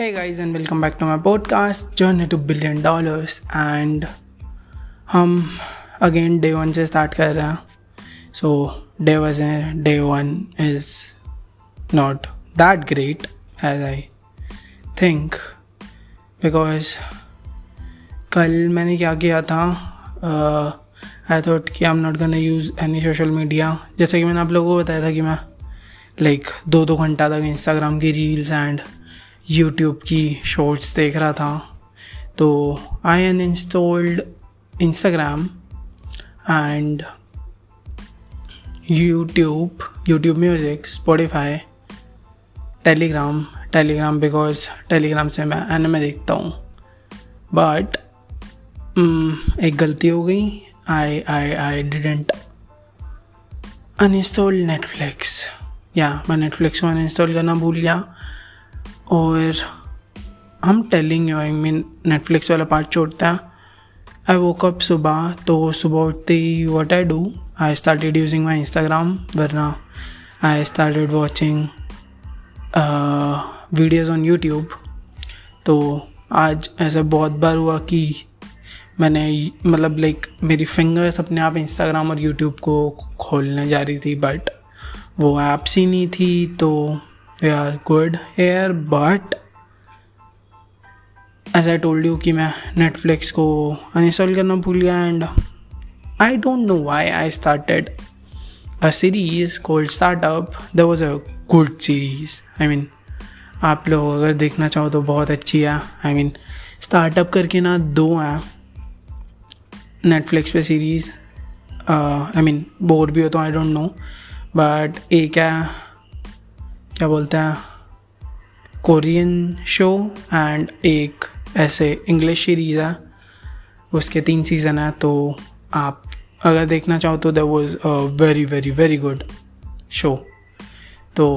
Hey guys and welcome back to my podcast Journey to Billion Dollars. And हम again day one से start कर रहे हैं। So day was day one is not that great as I think because कल मैंने क्या किया था? आई थॉट कि I am not gonna use any social media जैसे कि मैंने आप लोगों को बताया था कि मैं लाइक like, दो दो घंटा तक इंस्टाग्राम की रील्स एंड यूट्यूब की शॉर्ट्स देख रहा था। तो I uninstalled Instagram and YouTube YouTube music Spotify Telegram Telegram because Telegram से मैं एन में देखता हूँ। बट um, एक गलती हो गई। I I I didn't uninstall Netflix या मैं नेटफ्लिक्स को अनइंस्टॉल करना भूल गया। और हम telling you I mean Netflix वाला पार्ट छोड़ता है। आई वोक अप सुबह तो सुबह उठते ही what I do I started using my Instagram वरना I started watching videos on YouTube तो आज ऐसा बहुत बार हुआ कि मैंने मतलब लाइक मेरी फिंगर्स अपने आप इंस्टाग्राम और यूट्यूब को खोलने जा रही थी बट वो ऐप्स ही नहीं थी तो we are good here but as I told you कि मैं नेटफ्लिक्स को अनइंस्टॉल करना भूल गया and I don't know why I started a series cold startup the was a good series I mean आप लोग अगर देखना चाहो तो बहुत अच्छी है। आई मीन स्टार्टअप करके ना दो हैं। नेटफ्लिक्स पे सीरीज़ आई मीन बोर भी हो तो आई डोंट नो बट एक है क्या बोलते हैं? कोरियन शो एंड एक ऐसे इंग्लिश सीरीज़ है। उसके तीन सीज़न है तो आप अगर देखना चाहो तो that was very very very good show तो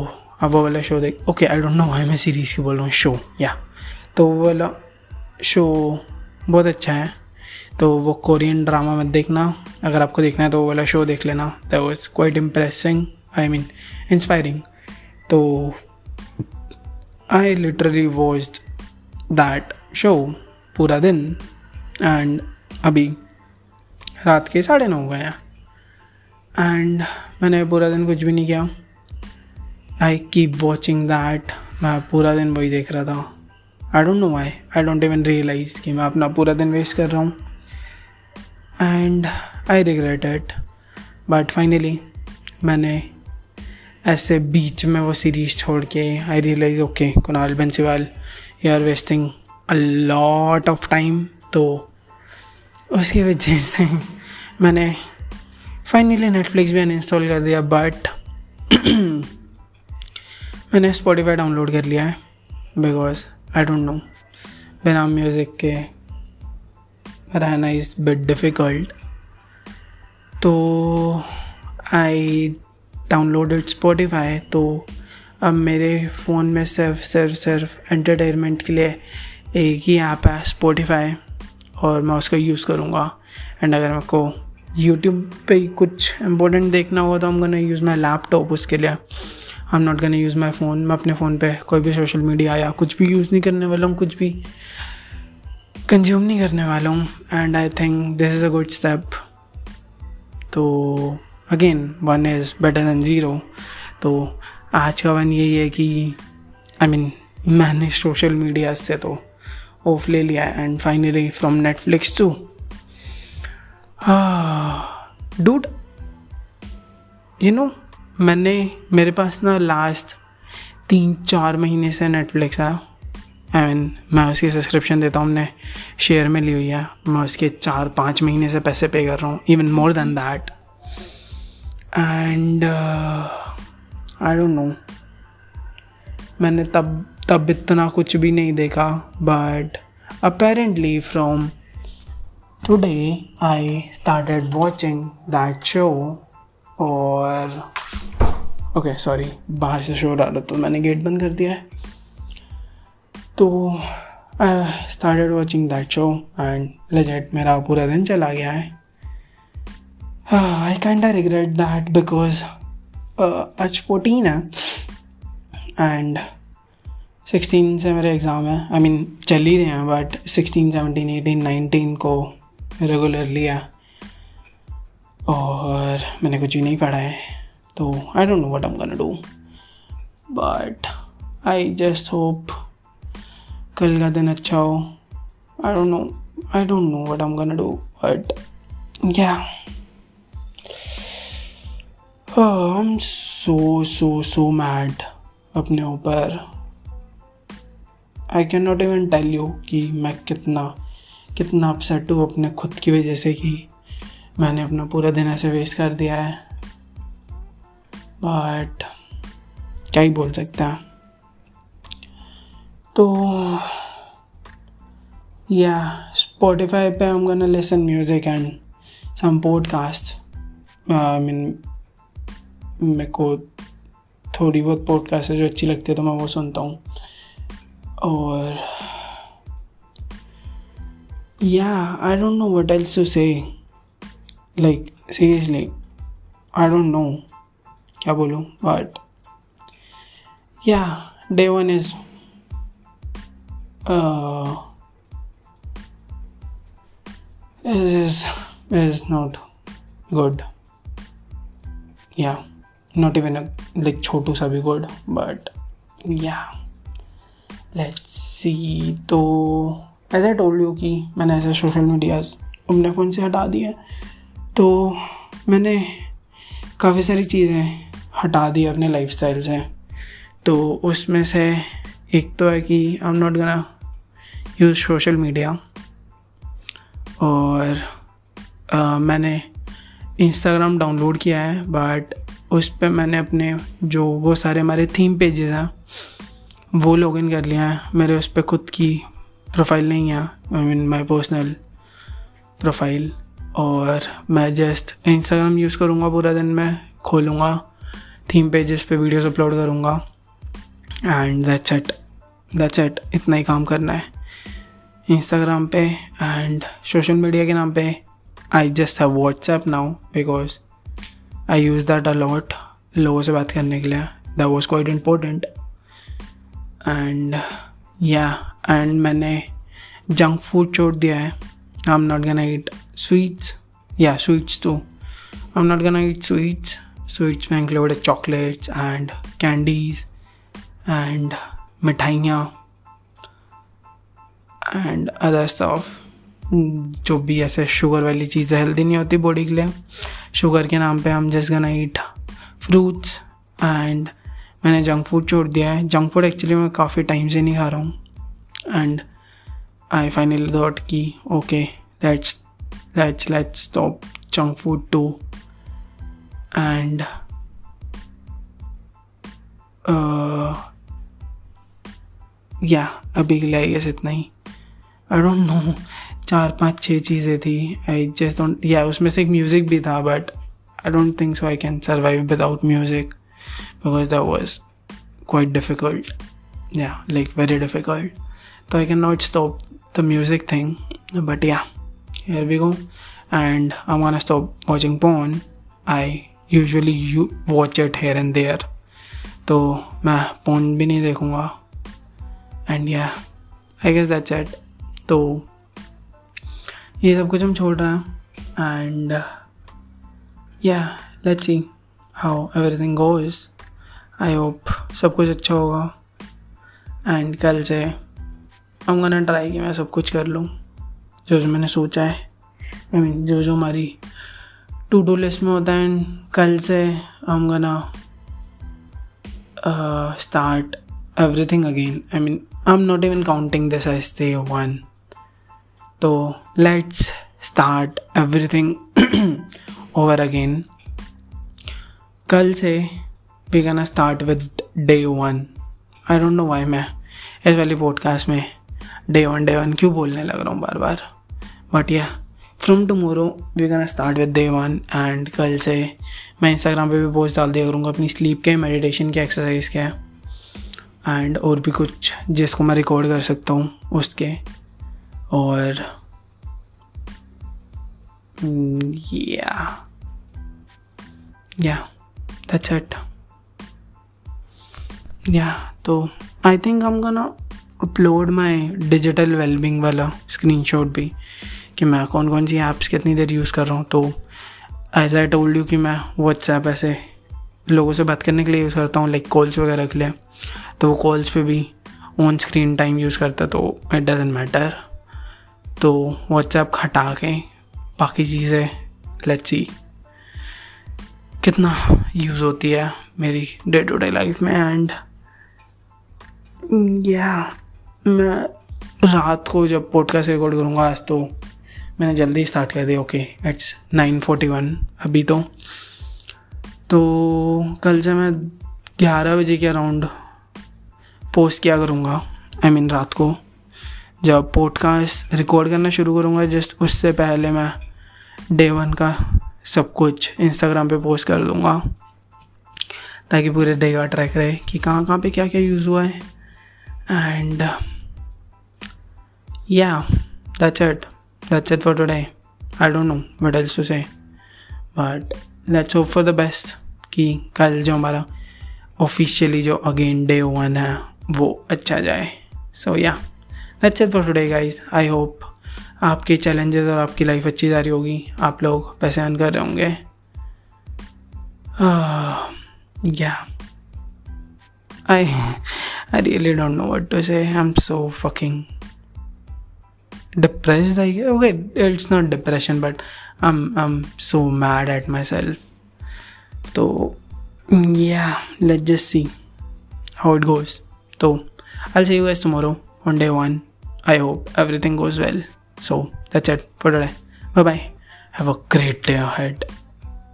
आप वो वाला शो देख okay I don't know why मैं सीरीज़ की बोल रहा हूँ शो या तो वो वाला शो बहुत अच्छा है। तो वो कोरियन ड्रामा मत देखना। अगर आपको देखना है तो वो वाला शो देख लेना। That was quite impressing I mean inspiring तो I literally watched that show पूरा दिन एंड अभी रात के साढ़े नौ गए हैं। एंड मैंने पूरा दिन कुछ भी नहीं किया। आई कीप वॉचिंग दैट मैं पूरा दिन वही देख रहा था। I don't know why I don't even realise कि मैं अपना पूरा दिन वेस्ट कर रहा हूँ। And I regret it but finally मैंने ऐसे बीच में वो सीरीज़ छोड़ के I realise okay Kunal Bansiwal you are wasting a lot of time तो उसकी वजह से मैंने फाइनली नेटफ्लिक्स भी अनइंस्टॉल कर दिया बट मैंने स्पॉटिफाई डाउनलोड कर लिया है बिकॉज़ आई डोंट नो बिना म्यूज़िक के रहना इज़ बिट डिफ़िकल्ट तो आई डाउनलोडेड स्पॉटिफाई तो अब मेरे फ़ोन में सिर्फ़ सिर्फ़ सिर्फ़ एंटरटेनमेंट के लिए एक ही ऐप है स्पॉटिफाई और मैं उसका यूज़ करूँगा। एंड अगर मेरे को यूट्यूब पे कुछ इम्पोर्टेंट देखना होगा तो हम गोना यूज़ माई लैपटॉप उसके लिए। I am not gonna use my phone मैं अपने फ़ोन पे कोई भी सोशल मीडिया या कुछ भी यूज़ नहीं करने वाला हूँ, कुछ भी कंज्यूम नहीं करने वाला हूँ। And I think this is a good step तो again one is better than zero तो आज का वन यही है कि आई मीन मैंने सोशल मीडिया से तो ऑफ़ ले लिया and finally from Netflix to dude you know मैंने, मेरे पास ना लास्ट तीन चार महीने से नेटफ्लिक्स आया आई मीन मैं उसकी सब्सक्रिप्शन देता हूँ, हमने शेयर में ली हुई है। मैं उसके चार पाँच महीने से पैसे पे कर रहा हूँ even more than that and I don't know मैंने तब तब इतना कुछ भी नहीं देखा but apparently from today I started watching that show और ओके सॉरी बाहर से शोर आ रहा तो मैंने गेट बंद कर दिया है। तो I started watching that show and legit मेरा पूरा दिन चला गया है। I can't I regret that because आज फोर्टीन है एंड सिक्सटीन से मेरे एग्ज़ाम है. आई मीन चल ही रहे हैं but sixteen seventeen eighteen nineteen को रेगुलरली है. और मैंने कुछ भी नहीं पढ़ा है तो I don't know I am gonna do but I just hope कल का दिन अच्छा हो. I don't know I don't know I am gonna do but yeah I am so so so mad अपने ऊपर। I can not even tell you कि मैं कितना कितना अपसेट हूँ अपने खुद की वजह से कि मैंने अपना पूरा दिन ऐसे वेस्ट कर दिया है। बट क्या ही बोल सकते हैं। तो या स्पॉटिफाई पे हम gonna listen music and some podcast I mean मेरे को थोड़ी बहुत पॉडकास्ट है जो अच्छी लगती है तो मैं वो सुनता हूँ। और yeah I don't know what else to say like seriously I don't know क्या बोलूँ but yeah day one is is is not good. Yeah. Not even a छोटू सा भी good but yeah. Let's see तो as I told you कि मैंने ऐसे social medias अपने फ़ोन से हटा दिए तो मैंने काफ़ी सारी चीज़ें हटा दी अपने लाइफ स्टाइल से तो उसमें से एक तो है कि I am not gonna use social media और आ, मैंने इंस्टाग्राम डाउनलोड किया है बट उस पर मैंने अपने जो वो सारे हमारे थीम पेजेस हैं, वो लॉगिन कर लिया है। मेरे उस पर खुद की प्रोफ़ाइल नहीं है I mean my personal profile और मैं जस्ट इंस्टाग्राम यूज़ करूँगा पूरा दिन मैं, खोलूँगा थीम पेजेस पे वीडियोस अपलोड करूँगा। And that's it that's it इतना ही काम करना है। इंस्टाग्राम पे एंड सोशल मीडिया के नाम पे I just have WhatsApp now because I use that a lot लोगों से बात करने के लिए। That was quite important and yeah and मैंने जंक फ़ूड छोड़ दिया है। I am not gonna eat sweets yeah sweets too I am not gonna eat sweets sweets में include chocolates and candies and मिठाइयाँ एंड अदर स्टफ़ जो भी ऐसे sugar वाली चीज़ें हेल्दी नहीं होती बॉडी के लिए। शुगर के नाम पे हम just gonna eat fruits and मैंने जंक फ़ूड छोड़ दिया है। जंक फ़ूड एक्चुअली मैं काफ़ी टाइम से नहीं खा रहा हूँ। एंड आई फाइनली थॉट कि okay that's that's let's stop junk food too and yeah अभी के लिए आई गेस इतना ही। आई डोंट नो चार पाँच छः चीज़ें थी। आई जस्ट डोंट या उसमें से एक म्यूज़िक भी था but I don't think so I can survive without music because that was quite difficult yeah like very difficult तो I can not stop the music thing but yeah here we go. And i'm gonna stop watching porn. I usually you watch it here and there. तो मैं पोन भी नहीं देखूँगा। And या I guess that's it तो ये सब कुछ हम छोड़ रहे हैं। And yeah let's see how everything goes I hope सब कुछ अच्छा होगा। एंड कल से हम गना ट्राई कि मैं सब कुछ कर लूँ। जो जो मैंने सोचा है। आई मीन जो जो हमारी टू डू लिस्ट में होता है। एंड कल से हम gonna start everything again I mean I am not even counting this as day one तो let's start everything over again कल से we can start with day one I don't know why मैं इस वाली podcast में day one day one क्यों बोलने लग रहा हूँ बार बार but yeah from tomorrow we can start with day one and कल से मैं इंस्टाग्राम पे भी पोस्ट डाल दिया करूँगा अपनी स्लीप के मेडिटेशन के एक्सरसाइज के एंड और भी कुछ जिसको मैं रिकॉर्ड कर सकता हूँ उसके। और या या दैट्स इट या तो आई थिंक हम gonna upload my digital wellbeing वाला स्क्रीन शॉट भी, कि मैं कौन कौन सी ऐप्स कितनी देर यूज़ कर रहा हूँ। तो एज आई टोल्ड यू कि मैं व्हाट्सएप ऐसे लोगों से बात करने के लिए यूज़ करता हूँ लाइक कॉल्स वगैरह के लिए। तो वो कॉल्स पे भी ऑन स्क्रीन टाइम यूज़ करता तो इट डजेंट मैटर तो व्हाट्सएप हटा के बाकी चीज़ें लेट्स सी कितना यूज़ होती है मेरी डे टू डे लाइफ में एंड या मैं रात को जब पॉडकास्ट रिकॉर्ड करूँगा आज तो मैंने जल्दी स्टार्ट कर दिया okay it's nine forty one अभी तो। तो कल से मैं ग्यारह बजे के अराउंड पोस्ट किया करूँगा आई I मीन mean, रात को। जब पॉडकास्ट रिकॉर्ड करना शुरू करूँगा जस्ट उससे पहले मैं डे वन का सब कुछ इंस्टाग्राम पे पोस्ट कर दूँगा, ताकि पूरे डे का ट्रैक रहे कि कहाँ कहाँ पे क्या क्या यूज़ हुआ है। And yeah that's it that's it for today I don't know what else to say but let's hope for the best कि कल जो हमारा ऑफिशियली जो अगेन डे वन है, वो अच्छा जाए। सो या अच्छे for today guys I hope आपके चैलेंजेस और आपकी लाइफ अच्छी जा रही होगी। आप लोग पैसे अर्न कर रहे होंगे। Yeah I I really don't know what to say I am so fucking depress okay it's not depression but I am so mad at myself तो yeah let just see how it goes तो I see you as tomorrow one day one i hope everything goes well. So that's it for today. Bye bye have a great day ahead.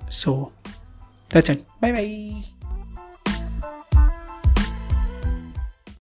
So that's it. Bye bye